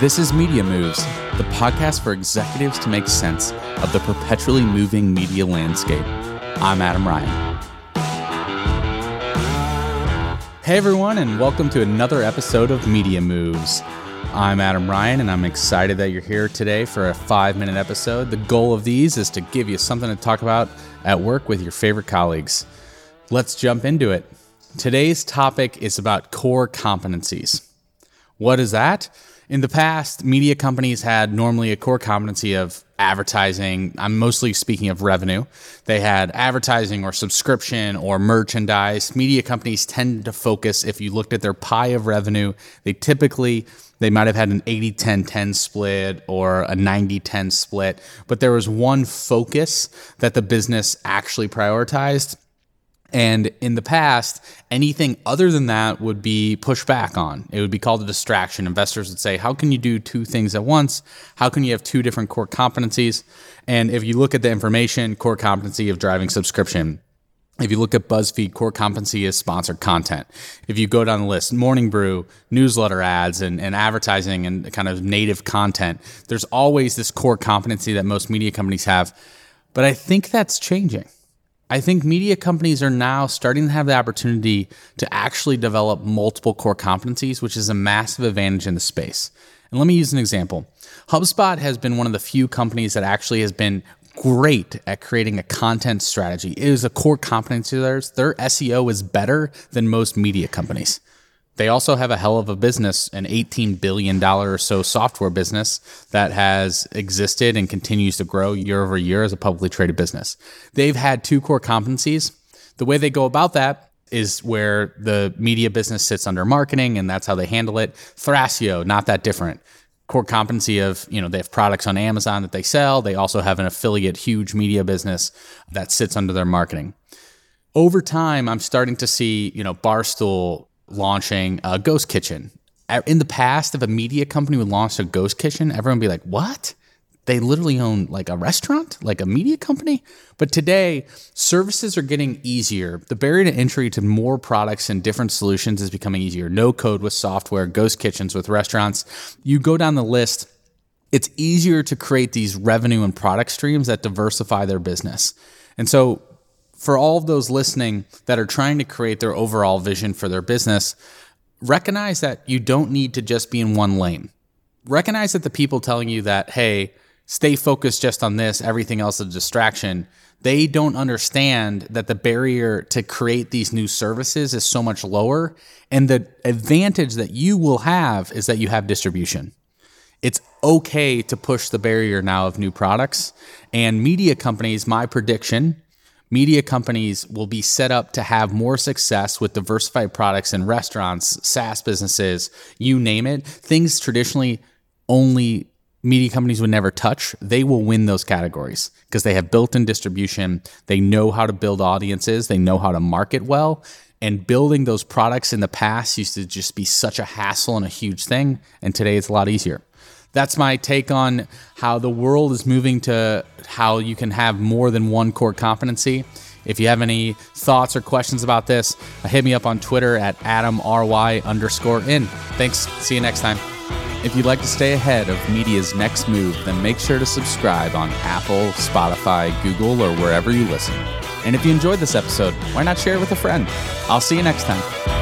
This is Media Moves, the podcast for executives to make sense of the perpetually moving media landscape. I'm Adam Ryan. Hey everyone, and welcome to another episode of Media Moves. I'm Adam Ryan, and I'm excited that you're here today for a five minute episode. The goal of these is to give you something to talk about at work with your favorite colleagues. Let's jump into it. Today's topic is about core competencies. What is that? In the past, media companies had normally a core competency of advertising. I'm mostly speaking of revenue. They had advertising or subscription or merchandise. Media companies tend to focus, if you looked at their pie of revenue, they typically they might have had an 80 10 10 split or a 90 10 split, but there was one focus that the business actually prioritized and in the past, anything other than that would be pushed back on. It would be called a distraction. Investors would say, How can you do two things at once? How can you have two different core competencies? And if you look at the information, core competency of driving subscription, if you look at BuzzFeed, core competency is sponsored content. If you go down the list, Morning Brew, newsletter ads, and, and advertising and kind of native content, there's always this core competency that most media companies have. But I think that's changing. I think media companies are now starting to have the opportunity to actually develop multiple core competencies, which is a massive advantage in the space. And let me use an example. HubSpot has been one of the few companies that actually has been great at creating a content strategy. It is a core competency of theirs. Their SEO is better than most media companies. They also have a hell of a business, an $18 billion or so software business that has existed and continues to grow year over year as a publicly traded business. They've had two core competencies. The way they go about that is where the media business sits under marketing, and that's how they handle it. Thrasio, not that different. Core competency of, you know, they have products on Amazon that they sell. They also have an affiliate, huge media business that sits under their marketing. Over time, I'm starting to see, you know, Barstool launching a ghost kitchen. In the past, if a media company would launch a ghost kitchen, everyone would be like, what? They literally own like a restaurant, like a media company. But today, services are getting easier. The barrier to entry to more products and different solutions is becoming easier. No code with software, ghost kitchens with restaurants. You go down the list, it's easier to create these revenue and product streams that diversify their business. And so for all of those listening that are trying to create their overall vision for their business, recognize that you don't need to just be in one lane. Recognize that the people telling you that, hey, stay focused just on this, everything else is a distraction, they don't understand that the barrier to create these new services is so much lower. And the advantage that you will have is that you have distribution. It's okay to push the barrier now of new products. And media companies, my prediction media companies will be set up to have more success with diversified products in restaurants, SaaS businesses, you name it. Things traditionally only media companies would never touch, they will win those categories because they have built in distribution. They know how to build audiences, they know how to market well. And building those products in the past used to just be such a hassle and a huge thing. And today it's a lot easier that's my take on how the world is moving to how you can have more than one core competency. If you have any thoughts or questions about this, uh, hit me up on Twitter at AdamRY underscore in. Thanks. See you next time. If you'd like to stay ahead of media's next move, then make sure to subscribe on Apple, Spotify, Google, or wherever you listen. And if you enjoyed this episode, why not share it with a friend? I'll see you next time.